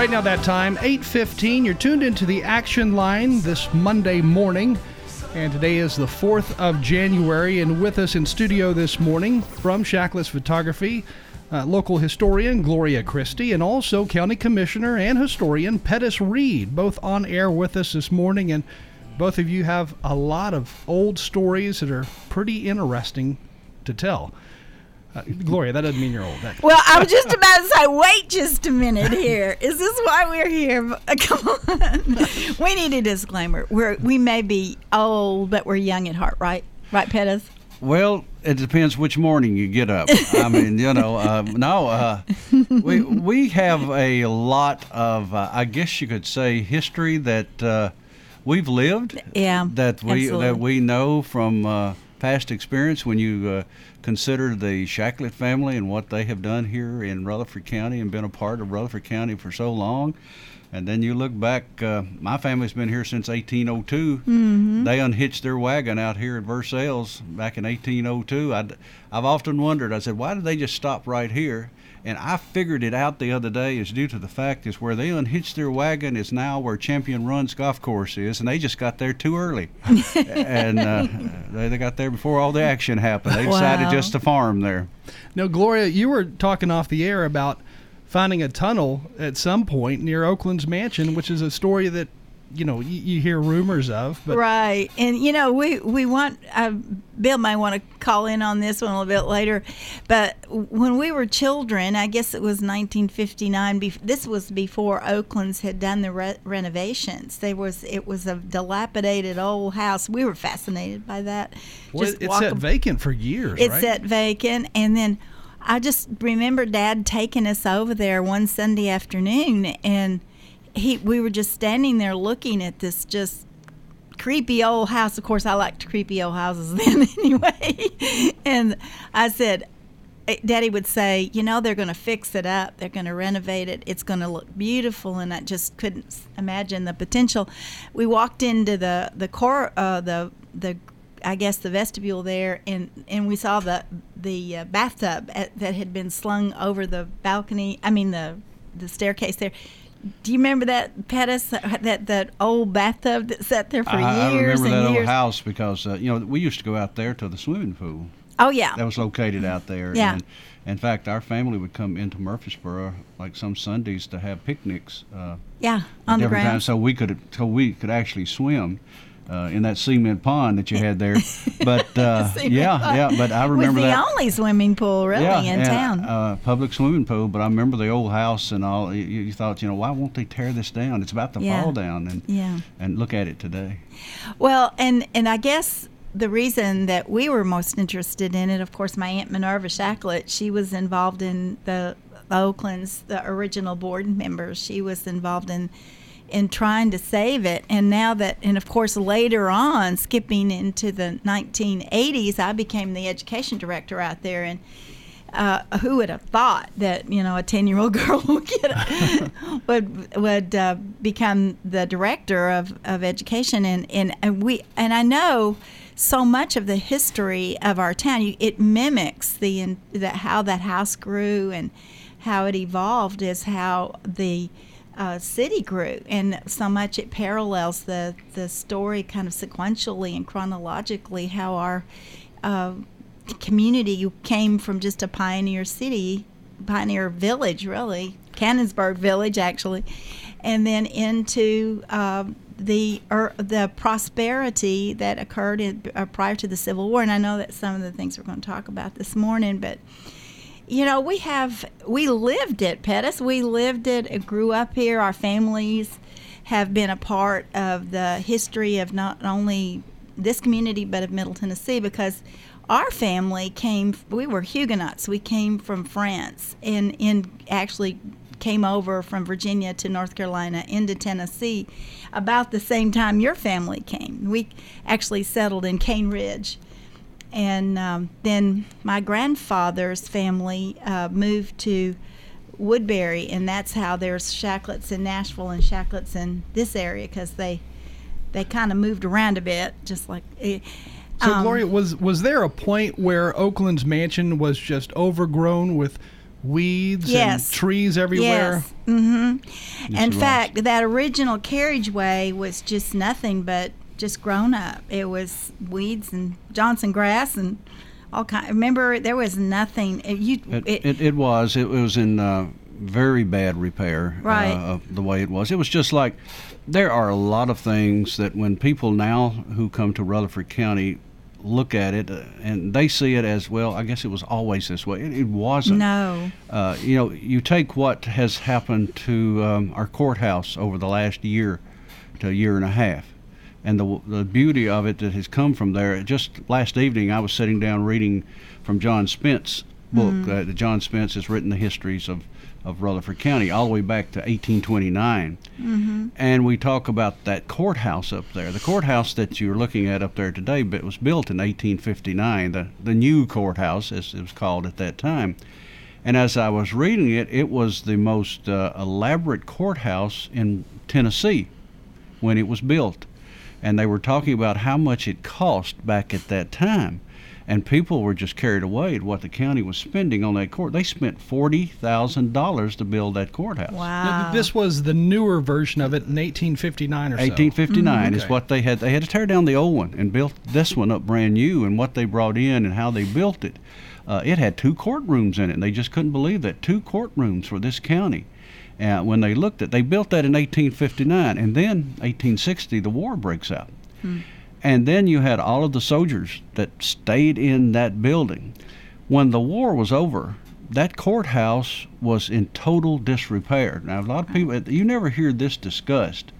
right now that time, 8.15. You're tuned into the action line this Monday morning. And today is the 4th of January. And with us in studio this morning from Shacklett's Photography, uh, local historian Gloria Christie, and also County Commissioner and historian Pettis Reed, both on air with us this morning. And both of you have a lot of old stories that are pretty interesting to tell. Uh, Gloria, that doesn't mean you're old. That- Well, I was just about to say, wait just a minute here. Is this why we're here? Come on. We need a disclaimer. We're, we may be old, but we're young at heart, right? Right, Pettis? Well, it depends which morning you get up. I mean, you know, uh, no, uh, we we have a lot of, uh, I guess you could say, history that uh, we've lived. Yeah, That we absolutely. that we know from uh, past experience. When you uh, consider the Shacklett family and what they have done here in Rutherford County and been a part of Rutherford County for so long. And then you look back, uh, my family's been here since 1802. Mm-hmm. They unhitched their wagon out here at Versailles back in 1802. I'd, I've often wondered, I said, why did they just stop right here? And I figured it out the other day is due to the fact is where they unhitched their wagon is now where Champions Run Golf Course is, and they just got there too early. and uh, they, they got there before all the action happened. They decided Wow. just to farm there. Now, Gloria, you were talking off the air about finding a tunnel at some point near Oaklands mansion, which is a story that you know you, you hear rumors of. But right. And, you know, we, we want, uh, Bill might want to call in on this one a little bit later. But when we were children, I guess it was 1959, bef- this was before Oaklands had done the re- renovations. There was, it was a dilapidated old house. We were fascinated by that. well, Just it walk sat vacant for years, It right? sat vacant, and then I just remember Dad taking us over there one Sunday afternoon, and he we were just standing there looking at this just creepy old house. Of course, I liked creepy old houses then anyway. and I said, eh, Daddy would say, you know, they're going to fix it up. They're going to renovate it. It's going to look beautiful. And I just couldn't imagine the potential. We walked into the the core, uh, the the I guess the vestibule there, and and we saw the the uh, bathtub at, that had been slung over the balcony. I mean the the staircase there. Do you remember that Pettis? That that old bathtub that sat there for I, I years remember and that years. old house because, uh, you know, we used to go out there to the swimming pool. Oh yeah, that was located out there. Yeah. And in fact, our family would come into Murfreesboro like some Sundays to have picnics. Uh, yeah, on the ground. times, so we could so we could actually swim. Uh, in that cement pond that you had there, but uh, yeah, yeah. But I remember that was the that. only swimming pool really yeah, in and, town. Uh, public swimming pool. But I remember the old house and all. You, you thought, you know, why won't they tear this down? It's about to Yeah. fall down, and yeah. and look at it today. Well, and and I guess the reason that we were most interested in it, of course, my aunt Minerva Shacklett, she was involved in the, the Oaklands the original board members. She was involved in in trying to save it, and now that and of course later on, skipping into the 1980s, I became the education director out there. And. Uh, who would have thought that you know a ten year old girl would get would would uh, become the director of, of education? And, and and we and I know so much of the history of our town. You, it mimics the, the how that house grew and how it evolved is how the uh, city grew and so much it parallels the the story kind of sequentially and chronologically how our uh, community came from just a pioneer city, pioneer village, really, Cannonsburgh Village, actually, and then into um, the er, the prosperity that occurred in, uh, prior to the Civil War. And I know that some of the things we're going to talk about this morning, but you know, we have we lived it, Pettis. We lived it. Grew up here. Our families have been a part of the history of not only this community but of Middle Tennessee because our family came. We were Huguenots. We came from France and in actually came over from Virginia to North Carolina into Tennessee about the same time your family came. We actually settled in Cane Ridge and um, then my grandfather's family uh, moved to Woodbury, and that's how there's Shackletts in Nashville and Shackletts in this area because they they kind of moved around a bit, just like. eh, So, um, Gloria, was was there a point where Oaklands mansion was just overgrown with weeds Yes. and trees everywhere. Yes. hmm Yes, In it was. fact, that original carriageway was just nothing but just grown up. It was weeds and Johnson grass and all kind. Remember, there was nothing. It, you, It, it, it, it was. It was in uh, very bad repair. Right. Uh, of the way it was. It was just like there are a lot of things that when people now who come to Rutherford County look at it uh, and they see it as well. I guess it was always this way. It, it wasn't. no. Uh, you know, you take what has happened to um, our courthouse over the last year to a year and a half, and the the beauty of it that has come from there. Just last evening, I was sitting down reading from John Spence book. Uh, John Spence has written the histories of of Rutherford County all the way back to 1829. And we talk about that courthouse up there. The courthouse that you're looking at up there today, but was built in 1859. The the new courthouse, as it was called at that time. And as I was reading it, it was the most uh, elaborate courthouse in Tennessee when it was built. And they were talking about how much it cost back at that time. And people were just carried away at what the county was spending on that court. They spent $40,000 to build that courthouse. Wow. Th- This was the newer version of it in 1859 or so. 1859 is Okay. what they had. They had to tear down the old one and built this one up brand new. And what they brought in and how they built it, uh, it had two courtrooms in it. And they just couldn't believe that two courtrooms for this county. Uh, when they looked at, they built that in 1859, and then 1860 the war breaks out, and then you had all of the soldiers that stayed in that building. When the war was over, that courthouse was in total disrepair. Now, a lot of people, you never hear this discussed,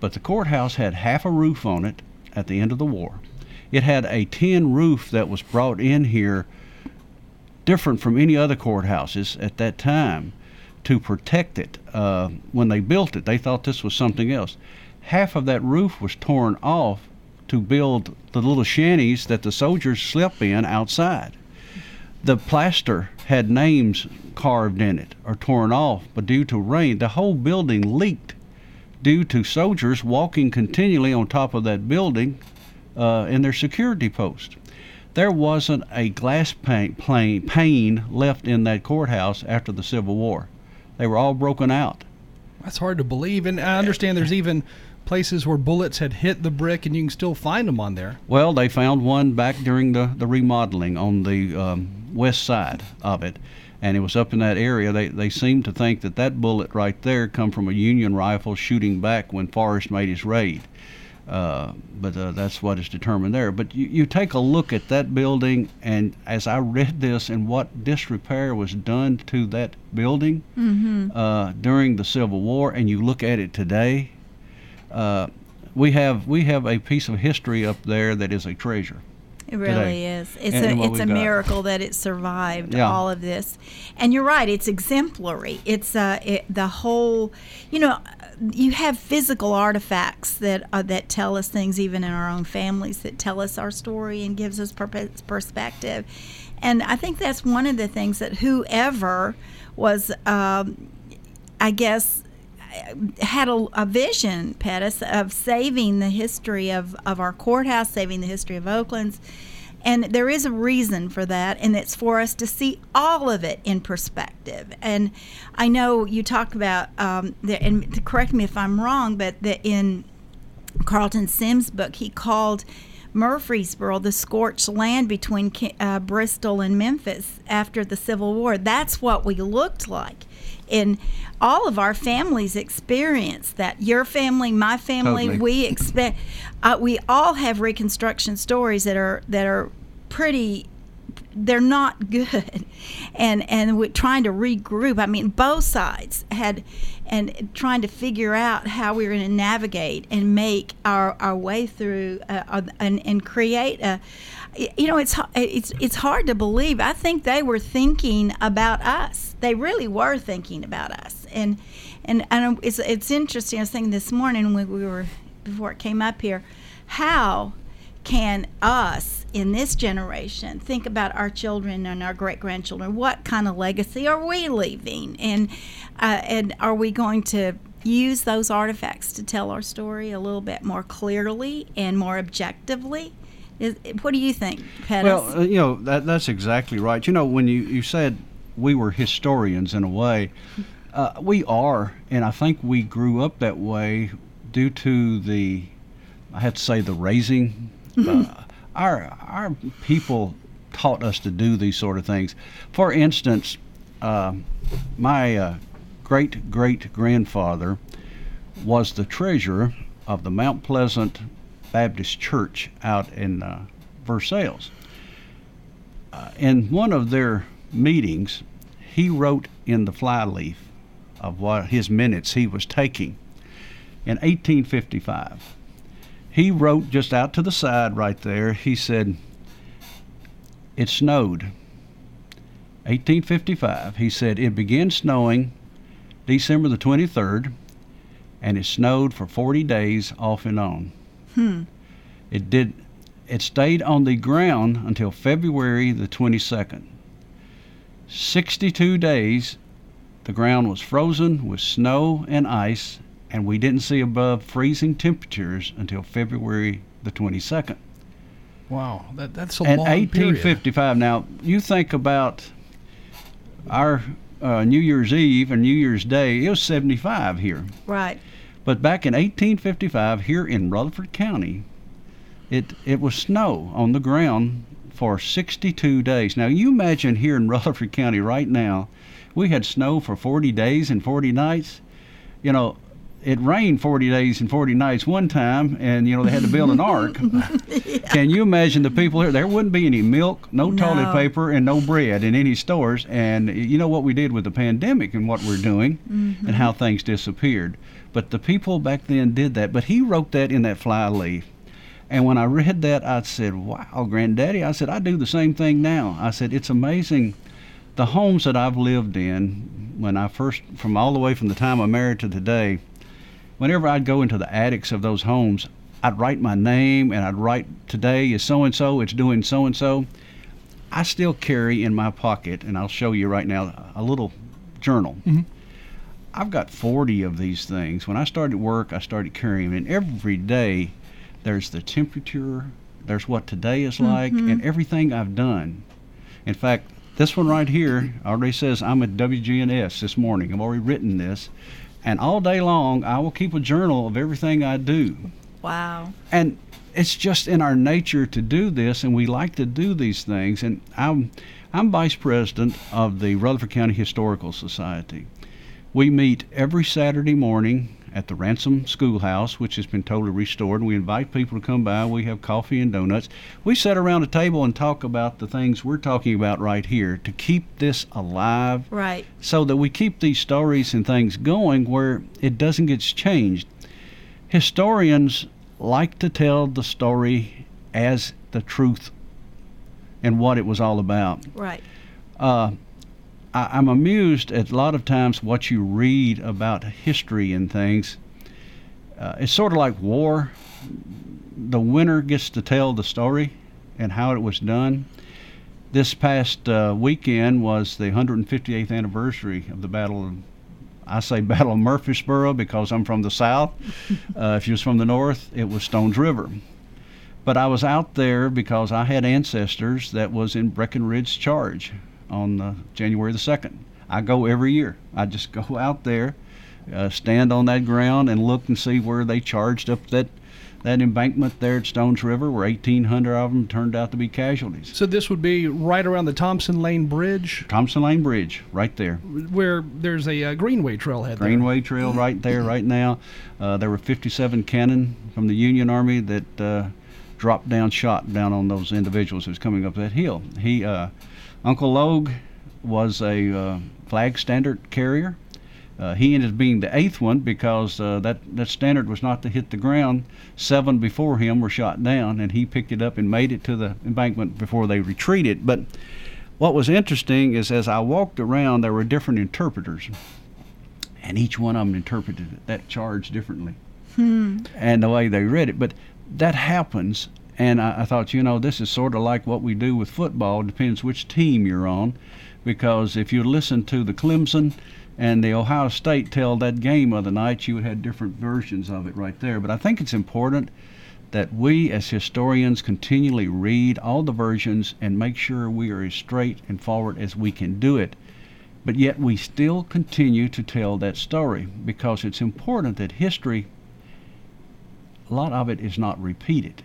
but the courthouse had half a roof on it at the end of the war. It had a tin roof that was brought in here, different from any other courthouses at that time, to protect it. Uh, when they built it, they thought this was something else. Half of that roof was torn off to build the little shanties that the soldiers slept in outside. The plaster had names carved in it or torn off, but due to rain, the whole building leaked due to soldiers walking continually on top of that building uh, in their security post. There wasn't a glass pane, pane left in that courthouse after the Civil War. They were all broken out. That's hard to believe. And I understand there's even places where bullets had hit the brick and you can still find them on there. Well, they found one back during the, the remodeling on the um, west side of it, and it was up in that area. They, they seem to think that that bullet right there come from a Union rifle shooting back when Forrest made his raid. Uh, but uh, that's what is determined there. But you, you take a look at that building, and as I read this and what disrepair was done to that building uh, during the Civil War, and you look at it today, uh, we have we have a piece of history up there that is a treasure. It really today. is. It's And- and a what it's a got. miracle that it survived Yeah. all of this. And you're right. It's exemplary. It's uh, it, the whole. You know, you have physical artifacts that uh, that tell us things, even in our own families, that tell us our story and gives us perspective. And I think that's one of the things that whoever was, um, I guess, had a, a vision, Pettis, of saving the history of, of our courthouse, saving the history of Oaklands. And there is a reason for that, and it's for us to see all of it in perspective. And I know you talk about, um, the, and correct me if I'm wrong, but that in Carlton Sims' book, he called Murfreesboro the scorched land between uh, Bristol and Memphis after the Civil War. That's what we looked like. And all of our families experience that. Your family, my family, Totally. we expect. Uh, we all have Reconstruction stories that are that are pretty they're not good and and we're trying to regroup i mean both sides had and trying to figure out how we're going to navigate and make our, our way through uh, uh, and, and create a you know it's it's it's hard to believe i think they were thinking about us they really were thinking about us and and, and it's it's interesting i was thinking this morning when we were before it came up here how can us in this generation think about our children and our great grandchildren? What kind of legacy are we leaving, and uh, and are we going to use those artifacts to tell our story a little bit more clearly and more objectively? Is, what do you think, Pettis? Well, uh, you know that that's exactly right. You know when you you said we were historians in a way. Uh, we are, and I think we grew up that way due to the, I have to say, the raising. Uh, our our people taught us to do these sort of things. For instance, uh, my uh, great great grandfather was the treasurer of the Mount Pleasant Baptist Church out in uh, Versailles. Uh, in one of their meetings, he wrote in the flyleaf of what his minutes he was taking in 1855. He wrote just out to the side right there, he said, It snowed. 1855. He said, It began snowing December the 23rd, and it snowed for 40 days off and on. Hmm. It did. It stayed on the ground until February the 22nd. 62 days, the ground was frozen with snow and ice, and we didn't see above freezing temperatures until February the 22nd. Wow, that, that's a And long period. 1855. Now, you think about our uh, New Year's Eve and New Year's Day, it was 75 here. Right. But back in 1855, here in Rutherford County, it it was snow on the ground for 62 days. Now you imagine here in Rutherford County right now, we had snow for 40 days and 40 nights. You know, it rained 40 days and 40 nights one time, and you know they had to build an ark. Can you imagine the people here? There wouldn't be any milk, no toilet No. paper, and no bread in any stores. And you know what we did with the pandemic and what we're doing, mm-hmm. and how things disappeared. But the people back then did that. But he wrote that in that fly leaf. And when I read that, I said, "Wow, Granddaddy!" I said, "I do the same thing now." I said, "It's amazing." The homes that I've lived in, when I first, from all the way from the time I married to today, whenever I'd go into the attics of those homes, I'd write my name and I'd write today is so and so, it's doing so and so. I still carry in my pocket, and I'll show you right now, a little journal. Mhm. I've got 40 of these things. When I started work, I started carrying them, and every day there's the temperature, there's what today is like, mm-hmm. and everything I've done. In fact, this one right here already says I'm at WGNS this morning. I've already written this. And all day long, I will keep a journal of everything I do. Wow. And it's just in our nature to do this, and we like to do these things. And I'm, I'm vice president of the Rutherford County Historical Society. We meet every Saturday morning at the Ransom Schoolhouse, which has been totally restored. And we invite people to come by. We have coffee and donuts. We sit around a table and talk about the things we're talking about right here to keep this alive Right. so that we keep these stories and things going where it doesn't get changed. Historians like to tell the story as the truth and what it was all about. Right. Uh, I, I'm amused at a lot of times what you read about history and things. Uh, it's sort of like war. The winner gets to tell the story and how it was done. This past uh, weekend was the 158th anniversary of the Battle of, I say Battle of Murfreesboro because I'm from the South. uh, if you was from the North, it was Stones River. But I was out there because I had ancestors that was in Breckinridge Charge on uh, January the 2nd. I go every year. I just go out there, uh, stand on that ground and look and see where they charged up that that embankment there at Stones River, where 1,800 of them turned out to be casualties. So this would be right around the Thompson Lane Bridge, Thompson Lane Bridge, right there. where there's a uh, Greenway trailhead. there. Greenway Trail right there, right now. Uh, there were 57 cannon from the Union Army that uh, dropped down shot down on those individuals who was coming up that hill. He, uh, Uncle Logue, was a uh, flag standard carrier. Uh, he ended up being the eighth one because uh, that, that standard was not to hit the ground. Seven before him were shot down, and he picked it up and made it to the embankment before they retreated. But what was interesting is as I walked around, there were different interpreters and each one of them interpreted that charge differently and the way they read it but that happens and I, I thought you know this is sort of like what we do with football. Depends which team you're on. Because if you listen to the clemson and the ohio state tell that game of the night you would have different versions of it right there. But i think it's important that we as historians continually read all the versions and make sure we are as straight and forward as we can do it. But yet we still continue to tell that story because it's important that history, a lot of it is not repeated.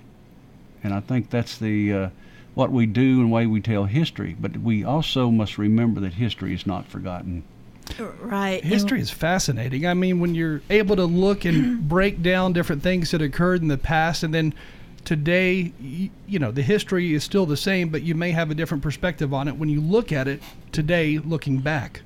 And I think that's the uh, what we do and way we tell history. But we also must remember that history is not forgotten. Right. History is fascinating. I mean, when you're able to look and break down different things that occurred in the past, and then today, you, you know, the history is still the same, but you may have a different perspective on it when you look at it today, looking back,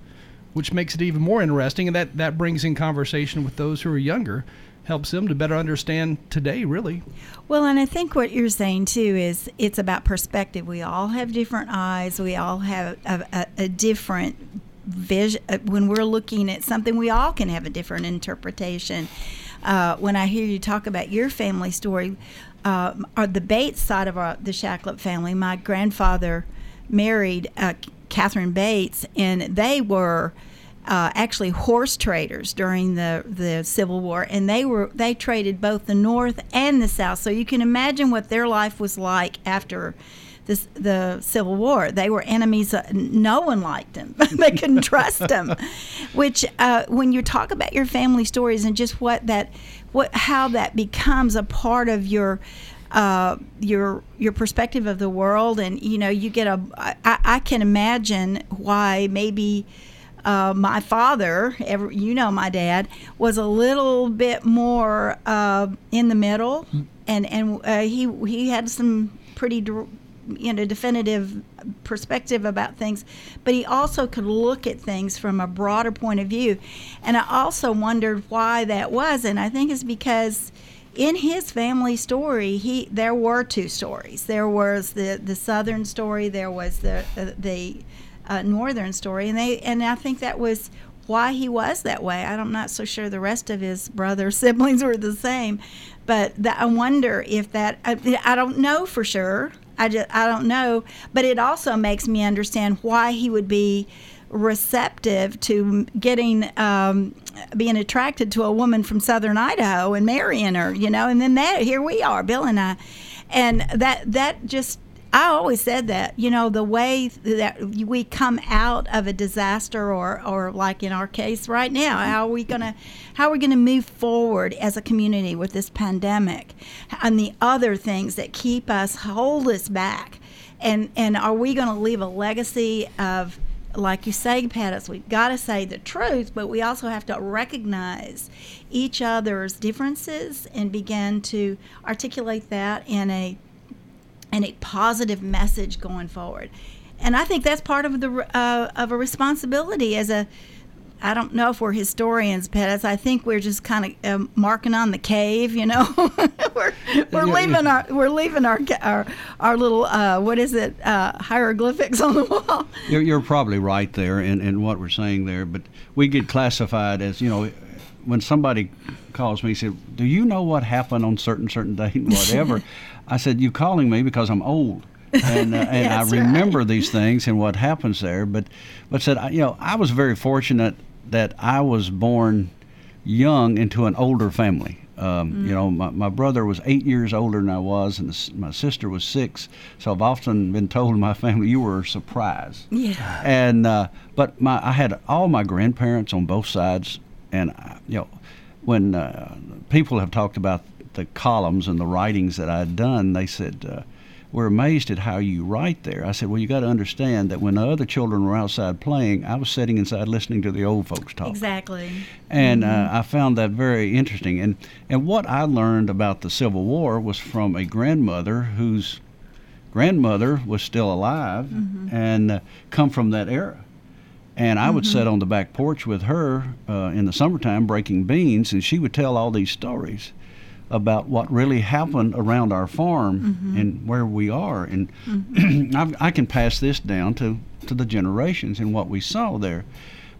which makes it even more interesting. And that, that brings in conversation with those who are younger, helps them to better understand today, really. Well, and I think what you're saying too is it's about perspective. We all have different eyes, we all have a, a, a different vision. uh, When we're looking at something, we all can have a different interpretation. Uh, when I hear you talk about your family story, uh, or the Bates side of our, the Shacklett family, my grandfather married uh, Catherine Bates, and they were uh, actually horse traders during the the Civil War, and they were they traded both the North and the South. So you can imagine what their life was like after this, the Civil War. They were enemies. Uh, no one liked them. they couldn't trust them. Which, uh, when you talk about your family stories and just what that, what how that becomes a part of your uh, your your perspective of the world, and you know, you get a. I, I can imagine why maybe. Uh, my father, you know, my dad was a little bit more uh, in the middle, and and uh, he he had some pretty you know definitive perspective about things but he also could look at things from a broader point of view. And i also wondered why that was and i think it's because in his family story he there were two stories. There was the the southern story there was the the, the uh, northern story and they and i think that was why he was that way. I'm not so sure the rest of his brother siblings were the same but that, i wonder if that I, I don't know for sure. I, just, I don't know but it also makes me understand why he would be receptive to getting um, being attracted to a woman from southern idaho and marrying her you know and then that here we are bill and i. And that that just I always said that, you know, the way that we come out of a disaster or, or like in our case right now, mm-hmm. how are we going to how are we going to move forward as a community with this pandemic? And the other things that keep us hold us back and and are we going to leave a legacy of like you say, Pettis, we've got to say the truth, but we also have to recognize each other's differences and begin to articulate that in a and a positive message going forward. And I think that's part of the uh, of a responsibility as a. I don't know if we're historians, Pettis. I think we're just kind of um, marking on the cave. You know, we're we're Yeah, leaving yeah. our we're leaving our our, our little uh, what is it uh, hieroglyphics on the wall. You're, you're probably right there in, in what we're saying there, but we get classified as, you know, when somebody calls me and said, Do you know what happened on certain, certain date whatever? I said, You're calling me because I'm old. And, uh, and I That's right. remember these things and what happens there. But, but said, I- you know, I was very fortunate that I was born young into an older family. Um, You know, my, my brother was eight years older than I was, and the, my sister was six. So I've often been told in my family, "You were a surprise." Yeah. And uh, but my I had all my grandparents on both sides, and uh, you know, when uh, people have talked about the columns and the writings that I'd done, they said. Uh, we're amazed at how you write there. I said, well, you got to understand that when the other children were outside playing, I was sitting inside listening to the old folks talk Exactly. and uh, I found that very interesting. And and what I learned about the Civil War was from a grandmother whose grandmother was still alive and uh, come from that era. And I would sit on the back porch with her uh, in the summertime breaking beans, and she would tell all these stories about what really happened around our farm and where we are. And I've, I can pass this down to, to the generations and what we saw there.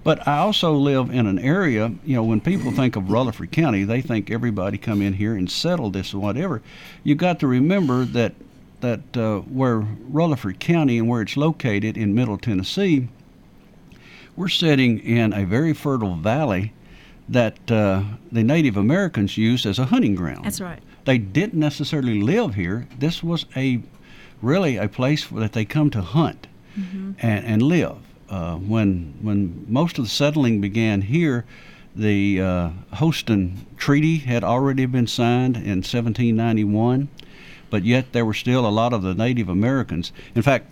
But I also live in an area, you know, when people think of Rutherford County, they think everybody come in here and settle this or whatever. You've got to remember that that uh, where Rutherford County and where it's located in Middle Tennessee, we're sitting in a very fertile valley that uh, the Native Americans used as a hunting ground. That's right. They didn't necessarily live here. This was a really a place that they come to hunt and, and live. uh, when when most of the settling began here, the uh, Holston Treaty had already been signed in 1791, but yet there were still a lot of the Native Americans. In fact,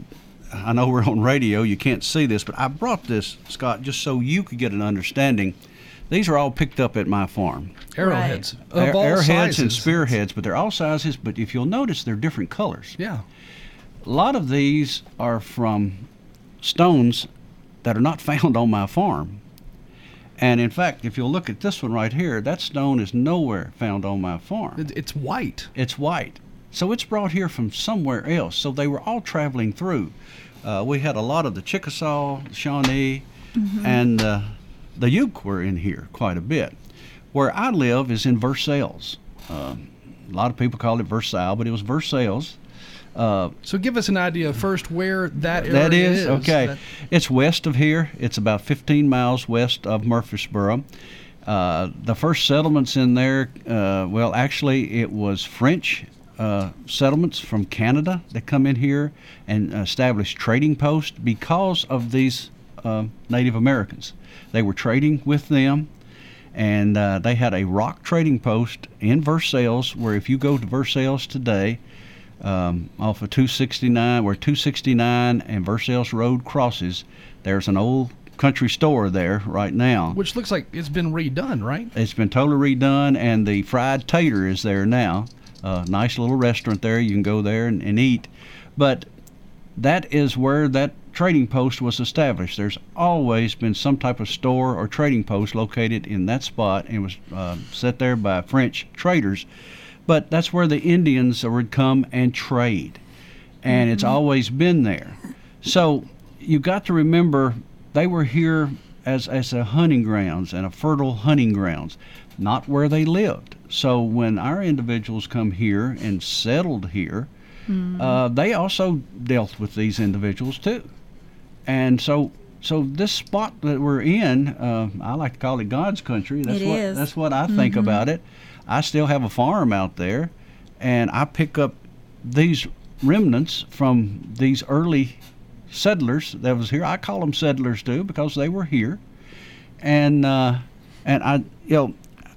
I know we're on radio, you can't see this, but I brought this, Scott, just so you could get an understanding. These are all picked up at my farm. Arrowheads. Right. Of all arrowheads and spearheads, but they're all sizes. But if you'll notice, they're different colors. Yeah. A lot of these are from stones that are not found on my farm. And in fact, if you'll look at this one right here, that stone is nowhere found on my farm. It's white. It's white. So it's brought here from somewhere else. So they were all traveling through. Uh, we had a lot of the Chickasaw, the Shawnee, and uh, the Uke were in here quite a bit. Where I live is in Versailles. Um a lot of people call it Versailles, but it was Versailles. Uh, So give us an idea first where that area that is, okay. That- It's west of here. It's about 15 miles west of Murfreesboro. Uh, the first settlements in there, uh, well, actually, it was French uh, settlements from Canada that come in here and established trading posts because of these uh, Native Americans. They were trading with them, and uh, they had a rock trading post in Versailles, where if you go to Versailles today, um, off of 269, where 269 and Versailles Road crosses, there's an old country store there right now. which looks like it's been redone, right? It's been totally redone, and the fried tater is there now. Uh, nice little restaurant there. You can go there and, and eat. But that is where that trading post was established. There's always been some type of store or trading post located in that spot and was uh, set there by French traders. But that's where the Indians would come and trade. And it's always been there. So you got to remember they were here as, as a hunting grounds and a fertile hunting grounds, not where they lived. So when our individuals come here and settled here, uh, they also dealt with these individuals too. And so, so this spot that we're in, uh, I like to call it God's country. That's It what is. that's what I think about it. I still have a farm out there, and I pick up these remnants from these early settlers that was here. I call them settlers too because they were here, and uh, and I you know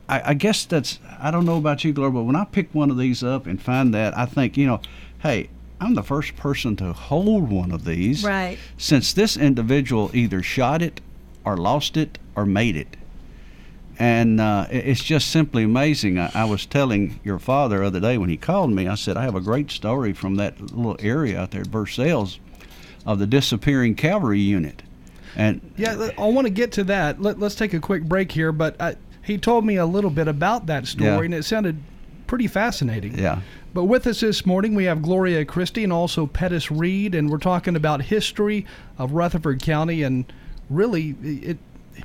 I, I guess that's I don't know about you, Gloria, but when I pick one of these up and find that, I think you know, hey. I'm the first person to hold one of these Right. since this individual either shot it or lost it or made it. And uh, it's just simply amazing. I, I was telling your father the other day when he called me, I said, I have a great story from that little area out there at Versailles of the disappearing cavalry unit. And Yeah, I want to get to that. Let, let's take a quick break here, but uh, he told me a little bit about that story, Yeah. and it sounded pretty fascinating. yeah, But with us this morning, we have Gloria Christie and also Pettis Reed, and we're talking about history of Rutherford County. And really, it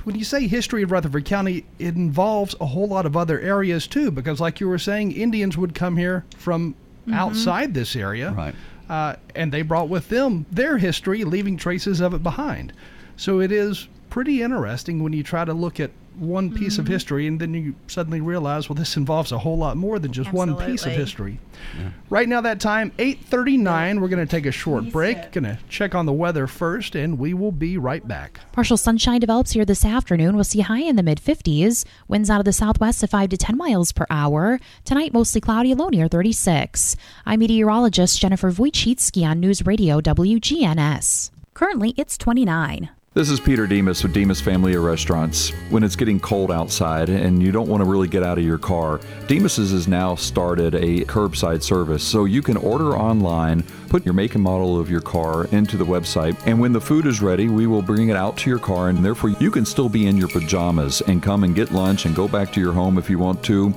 when you say history of Rutherford County, it involves a whole lot of other areas too, because like you were saying, Indians would come here from outside this area, Right. Uh, and they brought with them their history, leaving traces of it behind. So it is pretty interesting when you try to look at one piece of mm-hmm. history and then you suddenly realize, well, this involves a whole lot more than just one piece of Absolutely. history. Right now, that time, 8.39, we're going to take a short break. Going to check on the weather first, and we will be right back. Partial sunshine develops here this afternoon. We'll see high in the mid 50s. Winds out of the southwest at 5 to 10 miles per hour. Tonight, mostly cloudy, low near 36. I'm meteorologist Jennifer Wojcicki on News Radio WGNS. Currently, it's 29. This is Peter Demos with Demos Family of Restaurants. When it's getting cold outside and you don't want to really get out of your car, Demos's has now started a curbside service. So you can order online, put your make and model of your car into the website, and when the food is ready, we will bring it out to your car, and therefore you can still be in your pajamas and come and get lunch and go back to your home if you want to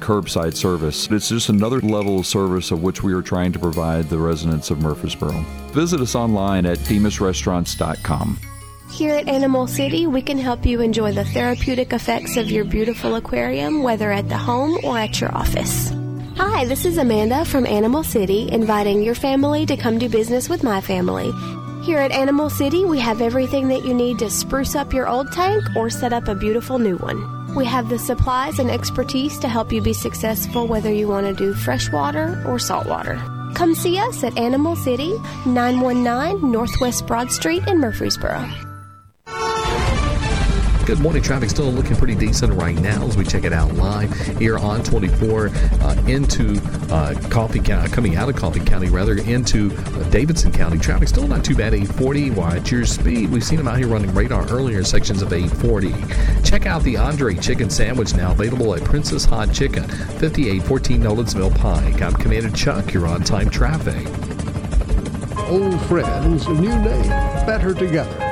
curbside service. It's just another level of service of which we are trying to provide the residents of Murfreesboro. Visit us online at demosrestaurants.com. Here at Animal City, we can help you enjoy the therapeutic effects of your beautiful aquarium, whether at the home or at your office. Hi, this is Amanda from Animal City, inviting your family to come do business with my family. Here at Animal City, we have everything that you need to spruce up your old tank or set up a beautiful new one. We have the supplies and expertise to help you be successful whether you want to do freshwater or saltwater. Come see us at Animal City, 919 Northwest Broad Street in Murfreesboro. Good morning. Traffic still looking pretty decent right now as we check it out live here on 24 uh, into uh, Coffee County, coming out of Coffee County rather into uh, Davidson County. Traffic still not too bad. 840. Watch your speed. We've seen them out here running radar earlier sections of 840. Check out the Andre Chicken Sandwich now available at Prince's Hot Chicken, 5814 Nolensville Pike. I'm Commander Chuck. You're on time traffic. Old friends, new name, better together.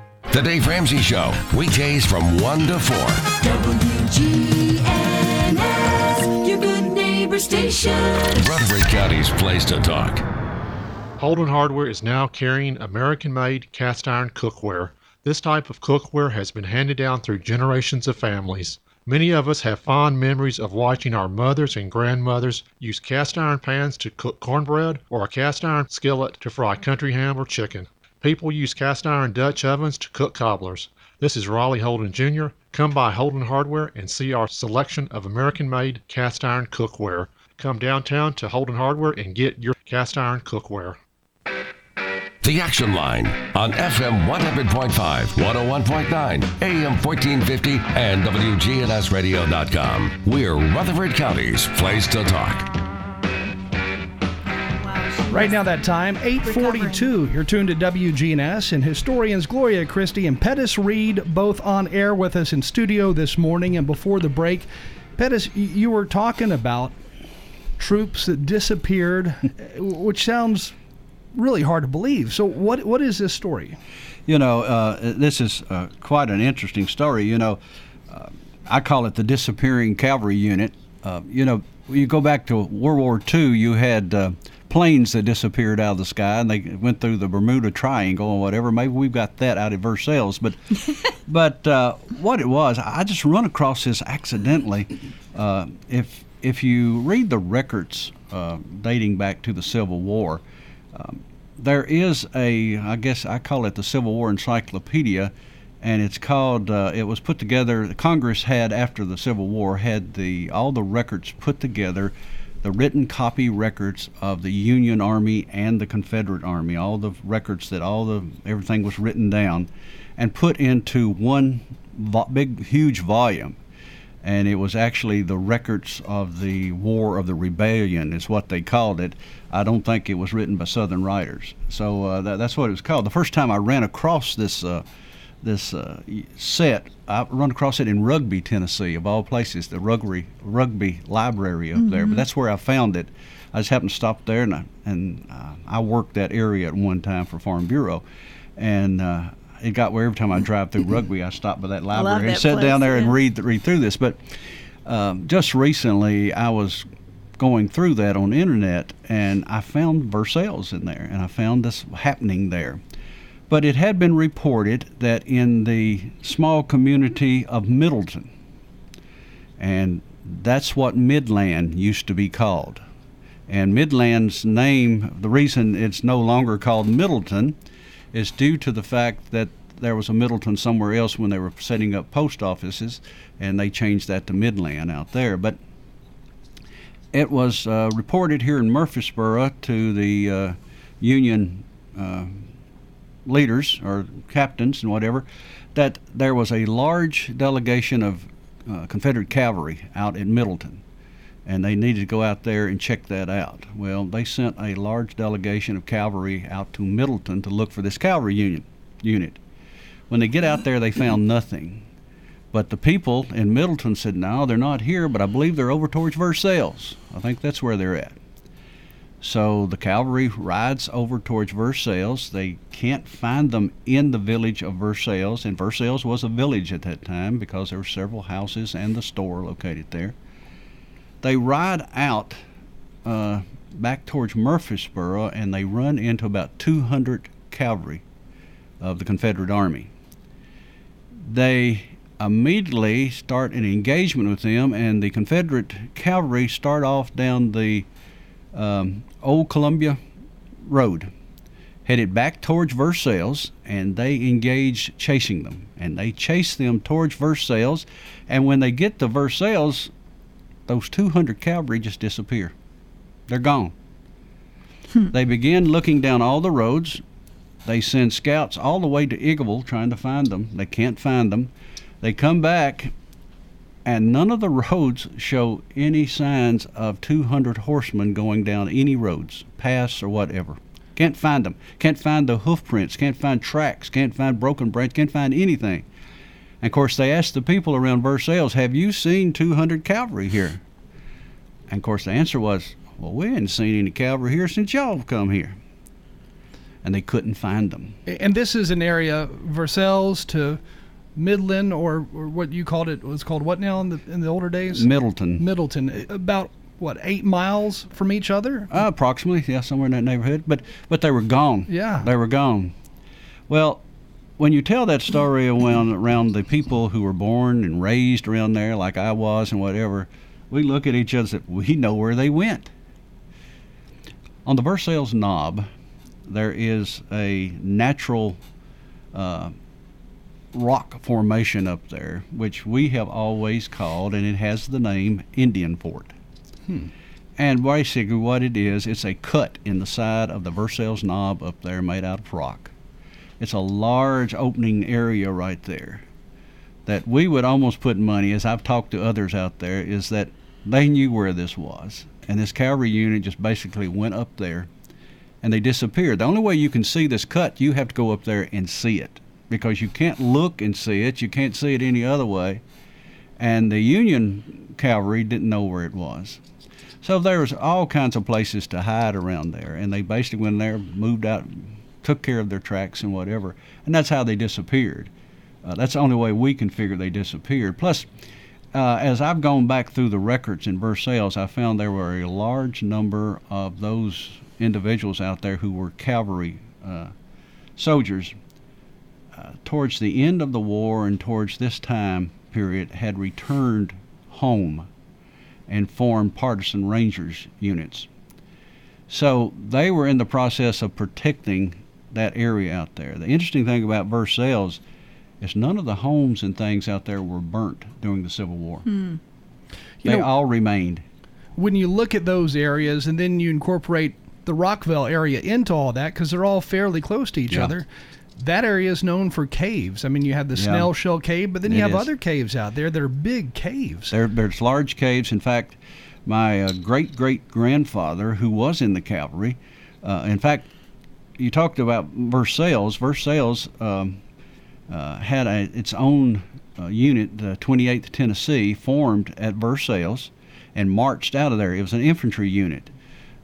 The Dave Ramsey Show, weekdays from 1 to 4. WGNS, your good neighbor station. Rutherford County's place to talk. Holden Hardware is now carrying American made cast iron cookware. This type of cookware has been handed down through generations of families. Many of us have fond memories of watching our mothers and grandmothers use cast iron pans to cook cornbread or a cast iron skillet to fry country ham or chicken. People use cast iron Dutch ovens to cook cobblers. This is Raleigh Holden Jr. Come by Holden Hardware and see our selection of American made cast iron cookware. Come downtown to Holden Hardware and get your cast iron cookware. The Action Line on FM 100.5, 101.9, AM 1450, and WGNSradio.com. We're Rutherford County's place to talk. Right now, that time, 842. You're tuned to WGNS, and historians Gloria Christie and Pettis Reed both on air with us in studio this morning. And before the break, Pettis, you were talking about troops that disappeared, which sounds really hard to believe. So, what what is this story? You know, uh, this is uh, quite an interesting story. You know, uh, I call it the disappearing cavalry unit. Uh, you know, you go back to World War II, you had uh, planes that disappeared out of the sky and they went through the Bermuda Triangle or whatever. Maybe we've got that out of Versailles, but but uh, what it was, I just run across this accidentally. Uh, if if you read the records uh, dating back to the Civil War, um, there is a I guess I call it the Civil War Encyclopedia. And it's called. Uh, it was put together. Congress had after the Civil War had the all the records put together the written copy records of the Union Army and the Confederate Army, all the records that all the everything was written down, and put into one vo- big huge volume. And it was actually the records of the War of the Rebellion, is what they called it. I don't think it was written by Southern writers. So uh, that, that's what it was called. The first time I ran across this uh, this uh, set. I run across it in Rugby, Tennessee, of all places, the rugby rugby library up mm-hmm. there. But mm-hmm. that's where I found it. I just happened to stop there, and I, and uh, I worked that area at one time for Farm Bureau, and uh, it got where every time I drive through Rugby, I stop by that library and sit down there yeah. and read read through this. But um, just recently, I was going through that on the internet, and I found Versailles in there, and I found this happening there. But it had been reported that in the small community of Middleton, and that's what Midland used to be called. And Midland's name, the reason it's no longer called Middleton, is due to the fact that there was a Middleton somewhere else when they were setting up post offices, and they changed that to Midland out there. But it was uh, reported here in Murfreesboro to the uh, Union uh, leaders or captains and whatever that there was a large delegation of uh, Confederate cavalry out in Middleton, and they needed to go out there and check that out. Well, they sent a large delegation of cavalry out to Middleton to look for this cavalry union, unit. When they get out there, they found nothing. But the people in Middleton said, no, they're not here, but I believe they're over towards Versailles. I think that's where they're at. So the cavalry rides over towards Versailles. They can't find them in the village of Versailles, and Versailles was a village at that time because there were several houses and the store located there. They ride out uh, back towards Murfreesboro, and they run into about 200 cavalry of the Confederate Army. They immediately start an engagement with them, and the Confederate cavalry start off down the um, Old Columbia Road, headed back towards Versailles, and they engage chasing them. And they chase them towards Versailles, and when they get to Versailles, those 200 cavalry just disappear. They're gone. They begin looking down all the roads. They send scouts all the way to Eagleville trying to find them. They can't find them. They come back, and none of the roads show any signs of 200 horsemen going down any roads, paths or whatever. Can't find them. Can't find the hoof prints. Can't find tracks. Can't find broken branch. Can't find anything. And of course, they asked the people around Versailles, "Have you seen 200 cavalry here?" And of course, the answer was, "Well, we hadn't seen any cavalry here since y'all have come here." And they couldn't find them. And this is an area, Versailles to Midland, or, or what you called it was called what now in the in the older days? Middleton. Middleton, about what eight miles from each other? Uh, approximately, yeah, somewhere in that neighborhood. But but they were gone. Yeah. they were gone. Well, when you tell that story around around the people who were born and raised around there, like I was and whatever, we look at each other and say, we know where they went. On the Versailles Knob, there is a natural uh, rock formation up there, which we have always called, and it has the name Indian Fort. Hmm. And basically, what it is, it's a cut in the side of the Versailles Knob up there made out of rock. It's a large opening area right there that we would almost put money, as I've talked to others out there, is that they knew where this was. And this cavalry unit just basically went up there and they disappeared. The only way you can see this cut, you have to go up there and see it because you can't look and see it. You can't see it any other way. And the Union cavalry didn't know where it was. So there was all kinds of places to hide around there, and they basically went there, moved out, took care of their tracks and whatever, and that's how they disappeared. Uh, that's the only way we can figure they disappeared. Plus, uh, as I've gone back through the records in Versailles, I found there were a large number of those individuals out there who were cavalry uh, soldiers. Uh, towards the end of the war and towards this time period, had returned home and formed partisan rangers units. So they were in the process of protecting that area out there. The interesting thing about Versailles is none of the homes and things out there were burnt during the Civil War. Hmm. They know- all remained. When you look at those areas and then you incorporate the Rockvale area into all that, because they're all fairly close to each Yeah. other, that area is known for caves. I mean, you have the Yeah. Snail Shell Cave, but then you It have is. other caves out there that are big caves. There, there's large caves. In fact, my uh, great great grandfather, who was in the cavalry, uh, in fact, you talked about Versailles. Versailles um, uh, had a, its own uh, unit, the 28th Tennessee, formed at Versailles and marched out of there. It was an infantry unit.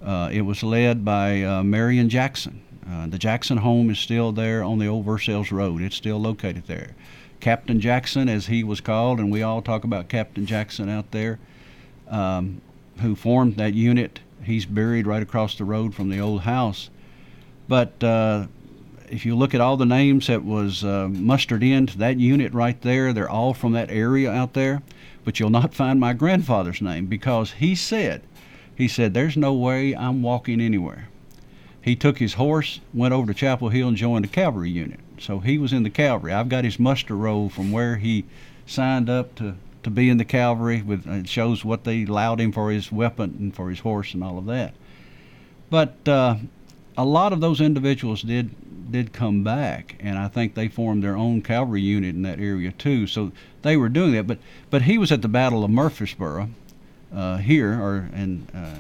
Uh, it was led by uh, Marion Jackson. Uh, the Jackson home is still there on the old Versailles Road. It's still located there. Captain Jackson, as he was called, and we all talk about Captain Jackson out there, um, who formed that unit. He's buried right across the road from the old house. But uh, if you look at all the names that was uh, mustered into that unit right there, they're all from that area out there. But you'll not find my grandfather's name because he said, he said, "There's no way I'm walking anywhere." He took his horse, went over to Chapel Hill, and joined the cavalry unit. So he was in the cavalry. I've got his muster roll from where he signed up to, to be in the cavalry. With it shows what they allowed him for his weapon and for his horse and all of that. But uh, a lot of those individuals did did come back, and I think they formed their own cavalry unit in that area too. So they were doing that. But but he was at the Battle of Murfreesboro uh, here, or and uh,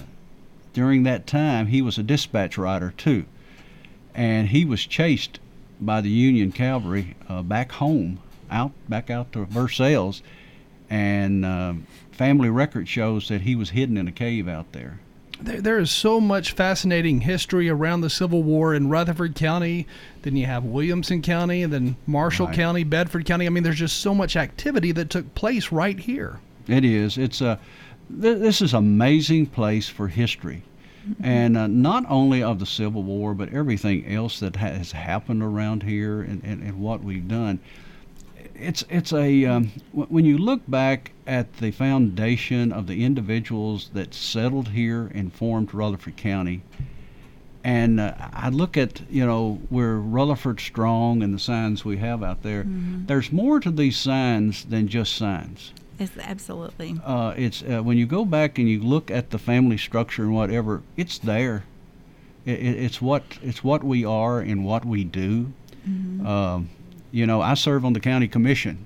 during that time he was a dispatch rider too, and he was chased by the Union cavalry uh, back home, out back out to Versailles, and uh, family record shows that he was hidden in a cave out there. There, there is so much fascinating history around the Civil War in Rutherford County. Then you have Williamson County, and then Marshall Right. County, Bedford County. I mean, there's just so much activity that took place right here. It is. It's a. Th- this is an amazing place for history, and uh, not only of the Civil War, but everything else that has happened around here and, and, and what we've done. it's it's a um, w- when you look back at the foundation of the individuals that settled here and formed Rutherford County, and uh, I look at you know we're Rutherford strong and the signs we have out there. Mm-hmm. There's more to these signs than just signs. It's absolutely. Uh, it's uh, when you go back and you look at the family structure and whatever, it's there. It, it, it's what it's what we are and what we do. Um, you know, I serve on the county commission,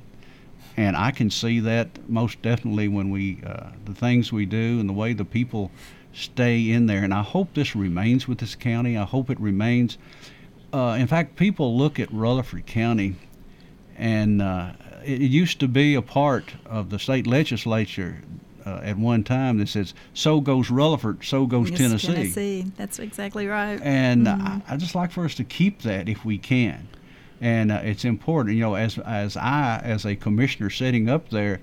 and I can see that most definitely when we uh, the things we do and the way the people stay in there. And I hope this remains with this county. I hope it remains. Uh, in fact, people look at Rutherford County, and uh, it, it used to be a part of the state legislature uh, at one time that says, "So goes Rutherford, so goes Yes, Tennessee." Tennessee. That's exactly right. and Mhm. I, I just like for us to keep that if we can and uh, it's important you know as as i as a commissioner sitting up there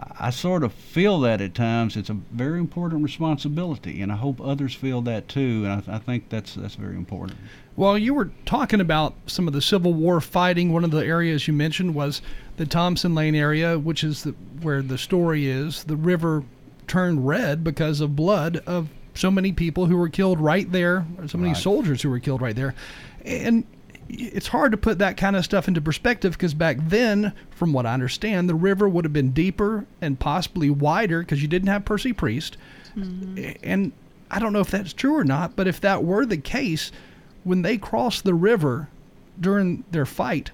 I- i sort of feel that at times it's a very important responsibility and i hope others feel that too and i, th- I think that's that's very important Well, you were talking about some of the Civil War fighting. One of the areas you mentioned was the Thompson Lane area, which is the, where the story is. The river turned red because of blood of so many people who were killed right there, or so many Right. soldiers who were killed right there. And it's hard to put that kind of stuff into perspective because back then, from what I understand, the river would have been deeper and possibly wider because you didn't have Percy Priest. Mm-hmm. And I don't know if that's true or not, but if that were the case, when they crossed the river during their fight,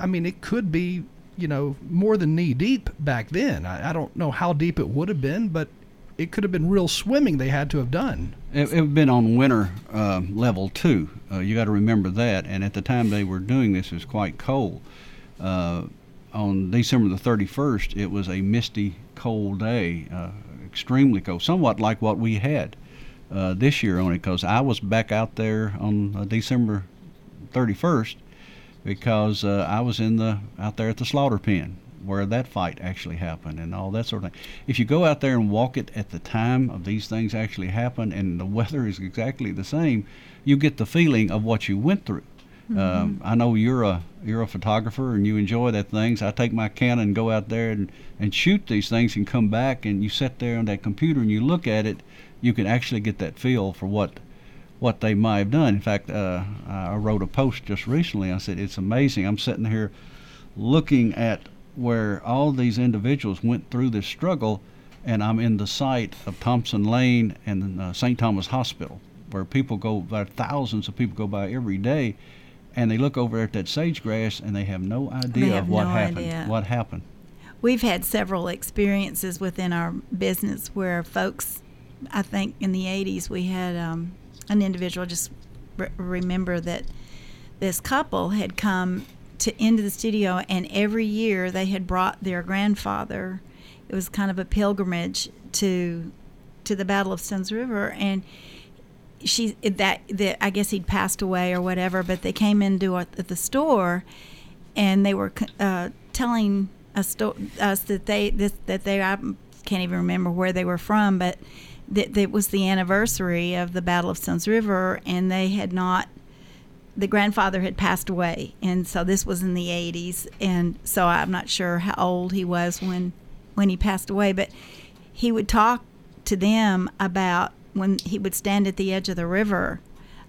I mean, it could be, you know, more than knee deep back then. I, I don't know how deep it would have been, but it could have been real swimming they had to have done. it, it would have been on winter uh, level two uh, you got to remember that and at the time they were doing this it was quite cold uh, on december the 31st it was a misty cold day uh, extremely cold somewhat like what we had uh, this year on it because i was back out there on uh, december 31st because uh, I was in the out there at the slaughter pen where that fight actually happened and all that sort of thing. If you go out there and walk it at the time of these things actually happen and the weather is exactly the same, you get the feeling of what you went through. Um, I know you're a you're a photographer and you enjoy that things. I take my Canon and go out there and, and shoot these things and come back and you sit there on that computer and you look at it, you can actually get that feel for what what they might have done. In fact, uh, I wrote a post just recently. I said it's amazing. I'm sitting here looking at where all these individuals went through this struggle, and I'm in the site of Thompson Lane and uh, St. Thomas Hospital, where people go, by thousands of people go by every day, and they look over at that sage grass and they have no idea have of what no happened. idea. What happened? We've had several experiences within our business where folks, I think in the 80s, we had um, an individual just re- remember that this couple had come to into the studio, and every year they had brought their grandfather. It was kind of a pilgrimage to to the Battle of Stones River, and she that that I guess he'd passed away or whatever. But they came into a, the store, and they were uh, telling us, us that they this, that they I can't even remember where they were from, but that, that was the anniversary of the Battle of Stones River, and they had not. The grandfather had passed away, and so this was in the 80s, and so I'm not sure how old he was when when he passed away, but he would talk to them about when he would stand at the edge of the river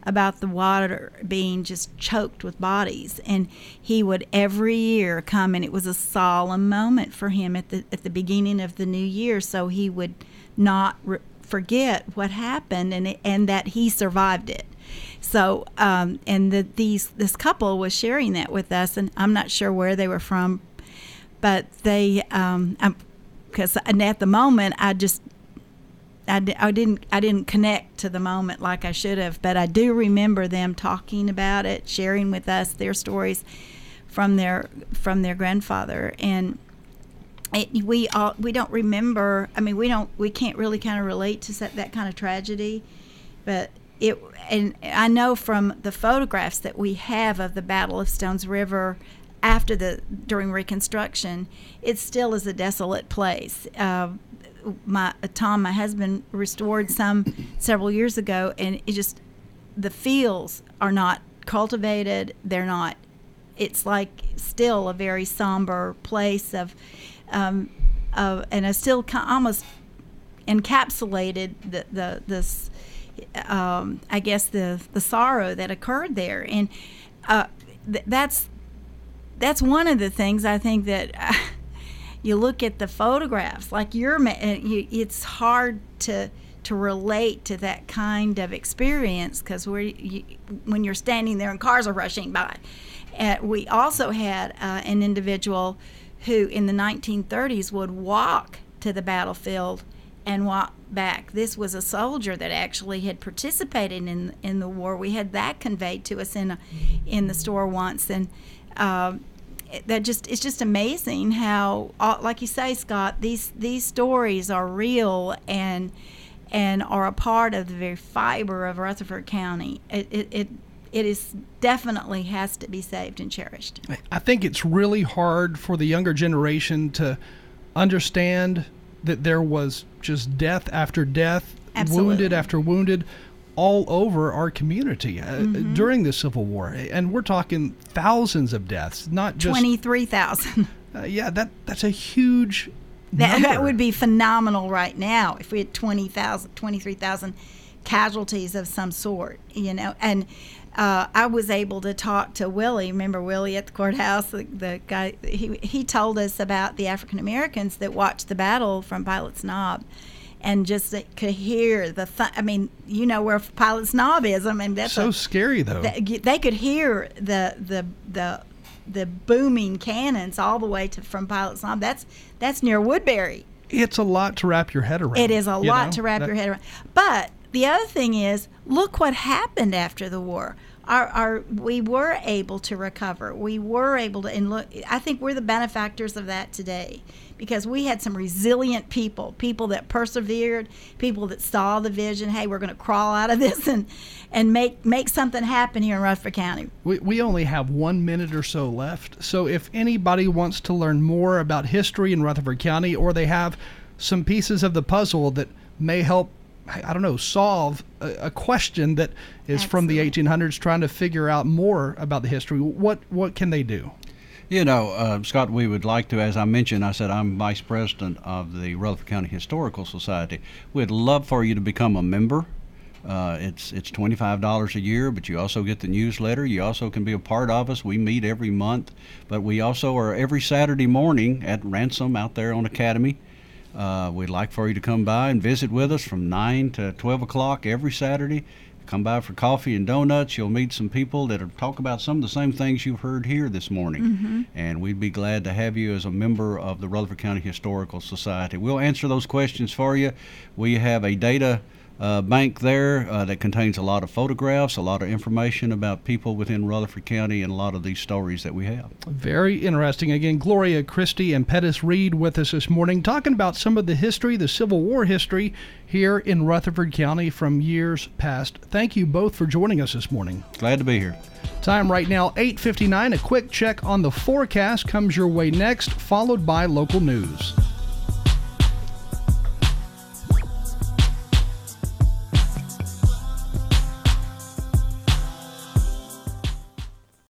about the water being just choked with bodies and he would every year come and it was a solemn moment for him at the at the beginning of the new year so he would not re- forget what happened and and that he survived it. So um, and the, these this couple was sharing that with us and I'm not sure where they were from but they um because at the moment I just I, I didn't I didn't connect to the moment like I should have, but I do remember them talking about it, sharing with us their stories from their from their grandfather, and it, we all we don't remember. I mean, we don't we can't really kind of relate to that, that kind of tragedy, but it and I know from the photographs that we have of the Battle of Stones River after the during Reconstruction, it still is a desolate place. Uh, my Tom, my husband, restored some several years ago, and it just the fields are not cultivated. They're not it's like still a very somber place of, um, of and a still almost encapsulated the the this. Um, I guess the the sorrow that occurred there, and uh, th- that's that's one of the things I think that uh, you look at the photographs, like you're, it's hard to to relate to that kind of experience because you, when you're standing there and cars are rushing by. Uh, we also had uh, an individual who in the 1930s would walk to the battlefield and walk back. This was a soldier that actually had participated in in the war. We had that conveyed to us in a, in the store once, and uh, that just it's just amazing how, uh, like you say, Scott, these these stories are real and and are a part of the very fiber of Rutherford County. It, it, it it is definitely has to be saved and cherished. I think it's really hard for the younger generation to understand that there was just death after death, Absolutely. wounded after wounded all over our community uh, mm-hmm. during the Civil War, and we're talking thousands of deaths, not just twenty-three thousand. Uh, yeah, that that's a huge. That, that, would be phenomenal right now if we had 20,000, 23,000 casualties of some sort, you know. And uh, I was able to talk to Willie. Remember Willie at the courthouse? The, the guy he he told us about the African Americans that watched the battle from Pilot's Knob and just could hear the. Th- I mean, you know where Pilot's Knob is. I mean, that's so a, scary though. They, they could hear the the the the booming cannons all the way to from Pilot's Knob. That's that's near Woodbury. It's a lot to wrap your head around. It is a lot know? to wrap that, your head around. But the other thing is, look what happened after the war we were able to recover. We were able to, and look, I think we're the benefactors of that today because we had some resilient people, people that persevered, people that saw the vision. Hey, we're going to crawl out of this and and make make something happen here in Rutherford County. We, we only have one minute or so left, so if anybody wants to learn more about history in Rutherford County, or they have some pieces of the puzzle that may help I don't know, solve a, a question that is Absolutely. from the 1800s, trying to figure out more about the history. What what can they do? You know, uh, Scott, we would like to, as I mentioned, I said I'm vice president of the Rutherford County Historical Society. We'd love for you to become a member. Uh, it's it's twenty five dollars a year, but you also get the newsletter. You also can be a part of us. We meet every month, but we also are every Saturday morning at Ransom out there on Academy. Uh, we'd like for you to come by and visit with us from 9 to 12 o'clock every Saturday. Come by for coffee and donuts. You'll meet some people that'll talk about some of the same things you've heard here this morning. Mm-hmm. And we'd be glad to have you as a member of the Rutherford County Historical Society. We'll answer those questions for you. We have a data uh, bank there uh, that contains a lot of photographs, a lot of information about people within Rutherford County, and a lot of these stories that we have. Very interesting. Again, Gloria Christie and Pettis Reed with us this morning, talking about some of the history, the Civil War history here in Rutherford County from years past. Thank you both for joining us this morning. Glad to be here. Time right now 8:59. A quick check on the forecast comes your way next, followed by local news.